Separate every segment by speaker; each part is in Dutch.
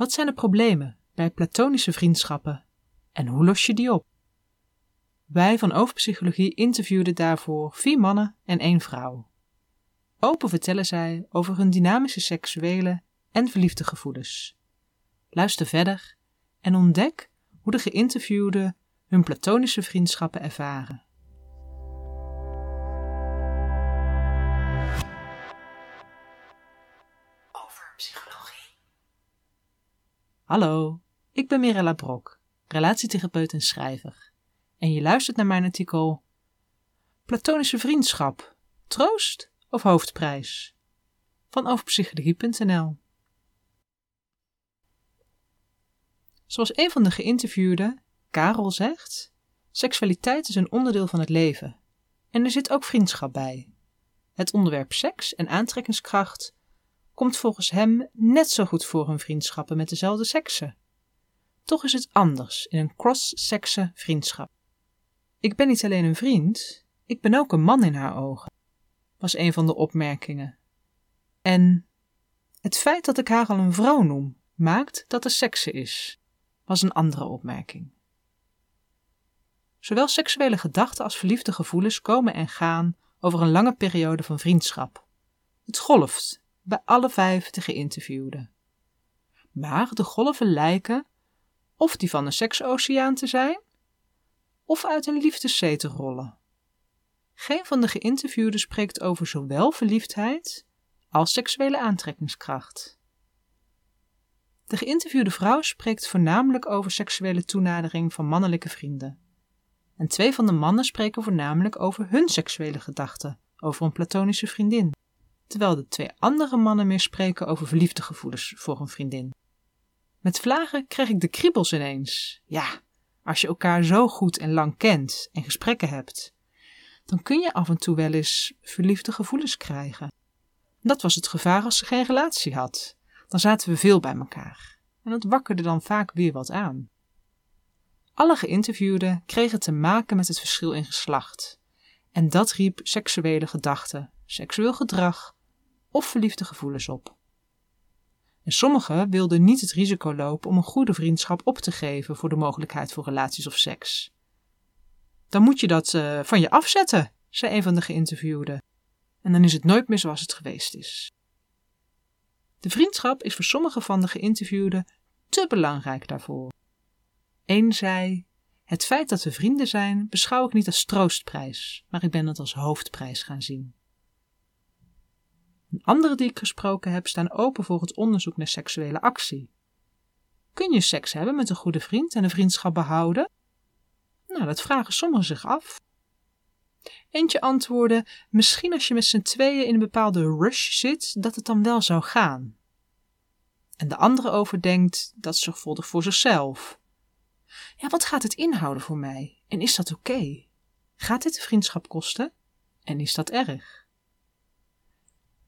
Speaker 1: Wat zijn de problemen bij platonische vriendschappen en hoe los je die op? Wij van Overpsychologie interviewden daarvoor vier mannen en één vrouw. Open vertellen zij over hun dynamische seksuele en verliefde gevoelens. Luister verder en ontdek hoe de geïnterviewden hun platonische vriendschappen ervaren. Hallo, ik ben Mirella Brok, relatietherapeut en schrijver. En je luistert naar mijn artikel Platonische vriendschap, troost of hoofdprijs? Van overpsychologie.nl Zoals een van de geïnterviewden, Karel, zegt: Seksualiteit is een onderdeel van het leven. En er zit ook vriendschap bij. Het onderwerp seks en aantrekkingskracht komt volgens hem net zo goed voor in vriendschappen met dezelfde seksen. Toch is het anders in een cross-sekse vriendschap. Ik ben niet alleen een vriend, ik ben ook een man in haar ogen, was een van de opmerkingen. En het feit dat ik haar al een vrouw noem, maakt dat er sekse is was een andere opmerking. Zowel seksuele gedachten als verliefde gevoelens komen en gaan over een lange periode van vriendschap. Het golft bij alle vijf de geïnterviewden. Maar de golven lijken of die van een seksoceaan te zijn, of uit een liefdeszee te rollen. Geen van de geïnterviewden spreekt over zowel verliefdheid als seksuele aantrekkingskracht. De geïnterviewde vrouw spreekt voornamelijk over seksuele toenadering van mannelijke vrienden. En twee van de mannen spreken voornamelijk over hun seksuele gedachten over een platonische vriendin, terwijl de twee andere mannen meer spreken over verliefde gevoelens voor een vriendin. Met vlagen krijg ik de kriebels ineens. Ja, als je elkaar zo goed en lang kent en gesprekken hebt, dan kun je af en toe wel eens verliefde gevoelens krijgen. Dat was het gevaar als ze geen relatie had dan zaten we veel bij elkaar. En dat wakkerde dan vaak weer wat aan. Alle geïnterviewden kregen te maken met het verschil in geslacht. En dat riep seksuele gedachten, seksueel gedrag of verliefde gevoelens op. En sommigen wilden niet het risico lopen om een goede vriendschap op te geven voor de mogelijkheid voor relaties of seks. Dan moet je dat uh, van je afzetten, zei een van de geïnterviewden. En dan is het nooit meer zoals het geweest is. De vriendschap is voor sommige van de geïnterviewden te belangrijk daarvoor. Eén zei: Het feit dat we vrienden zijn, beschouw ik niet als troostprijs, maar ik ben het als hoofdprijs gaan zien. Een andere die ik gesproken heb staan open voor het onderzoek naar seksuele actie. Kun je seks hebben met een goede vriend en een vriendschap behouden? Nou, dat vragen sommigen zich af. Eentje antwoordde: Misschien als je met z'n tweeën in een bepaalde rush zit, dat het dan wel zou gaan. En de andere overdenkt dat zorgvuldig voor zichzelf. Ja, wat gaat het inhouden voor mij? En is dat oké? Gaat dit de vriendschap kosten? En is dat erg?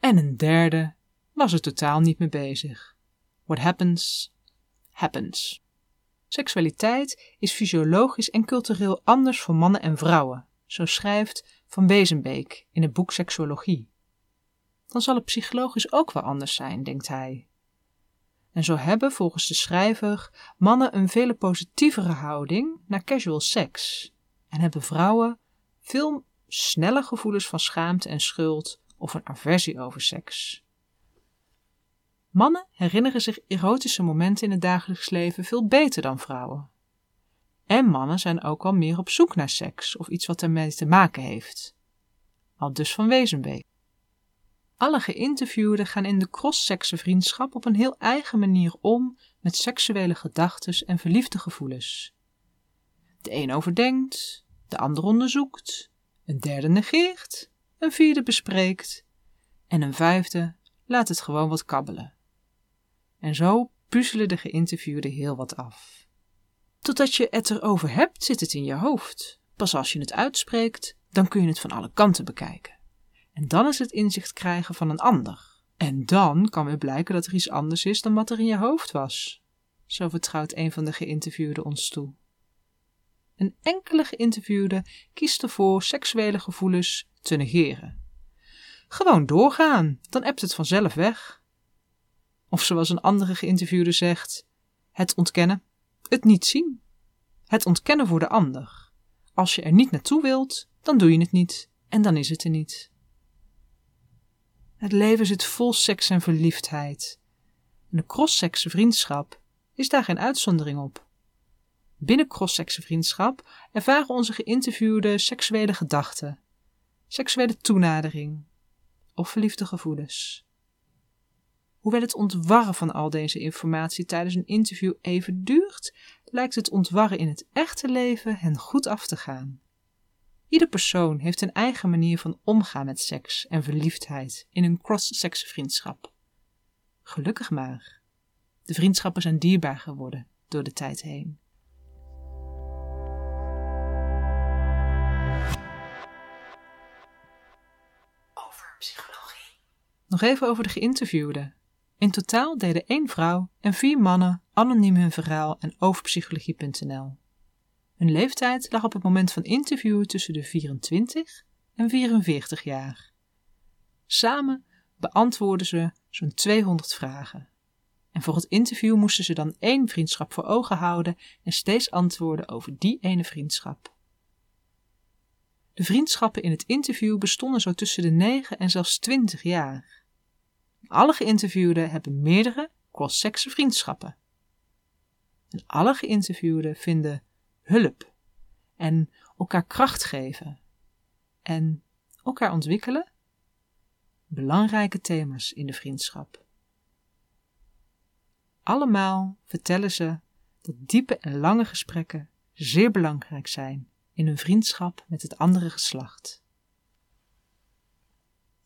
Speaker 1: En een derde was er totaal niet mee bezig. What happens, happens. Seksualiteit is fysiologisch en cultureel anders voor mannen en vrouwen zo schrijft Van Wezenbeek in het boek Seksuologie. Dan zal het psychologisch ook wel anders zijn, denkt hij. En zo hebben volgens de schrijver mannen een veel positievere houding naar casual seks en hebben vrouwen veel sneller gevoelens van schaamte en schuld of een aversie over seks. Mannen herinneren zich erotische momenten in het dagelijks leven veel beter dan vrouwen. En mannen zijn ook wel meer op zoek naar seks of iets wat ermee te maken heeft. Al dus van Wezenbeek. Alle geïnterviewden gaan in de cross-sekse vriendschap op een heel eigen manier om met seksuele gedachten en verliefde gevoelens. De een overdenkt, de ander onderzoekt, een derde negeert, een vierde bespreekt en een vijfde laat het gewoon wat kabbelen. En zo puzzelen de geïnterviewden heel wat af. Totdat je het erover hebt, zit het in je hoofd. Pas als je het uitspreekt, dan kun je het van alle kanten bekijken. En dan is het inzicht krijgen van een ander. En dan kan weer blijken dat er iets anders is dan wat er in je hoofd was. Zo vertrouwt een van de geïnterviewden ons toe. Een enkele geïnterviewde kiest ervoor seksuele gevoelens te negeren. Gewoon doorgaan, dan ebt het vanzelf weg. Of zoals een andere geïnterviewde zegt: het ontkennen, het niet zien. Het ontkennen voor de ander. Als je er niet naartoe wilt, dan doe je het niet en dan is het er niet. Het leven zit vol seks en verliefdheid. En de cross vriendschap is daar geen uitzondering op. Binnen cross vriendschap ervaren onze geïnterviewden seksuele gedachten, seksuele toenadering of verliefde gevoelens. Hoewel het ontwarren van al deze informatie tijdens een interview even duurt, lijkt het ontwarren in het echte leven hen goed af te gaan. Ieder persoon heeft een eigen manier van omgaan met seks en verliefdheid in een cross-sex vriendschap. Gelukkig maar. De vriendschappen zijn dierbaar geworden door de tijd heen. Nog even over de geïnterviewden. In totaal deden één vrouw en vier mannen anoniem hun verhaal en overpsychologie.nl. Hun leeftijd lag op het moment van interview tussen de 24 en 44 jaar. Samen beantwoordden ze zo'n 200 vragen. En voor het interview moesten ze dan één vriendschap voor ogen houden en steeds antwoorden over die ene vriendschap. De vriendschappen in het interview bestonden zo tussen de 9 en zelfs 20 jaar. Alle geïnterviewden hebben meerdere cross-sexe vriendschappen. En alle geïnterviewden vinden hulp en elkaar kracht geven en elkaar ontwikkelen belangrijke thema's in de vriendschap. Allemaal vertellen ze dat diepe en lange gesprekken zeer belangrijk zijn in hun vriendschap met het andere geslacht.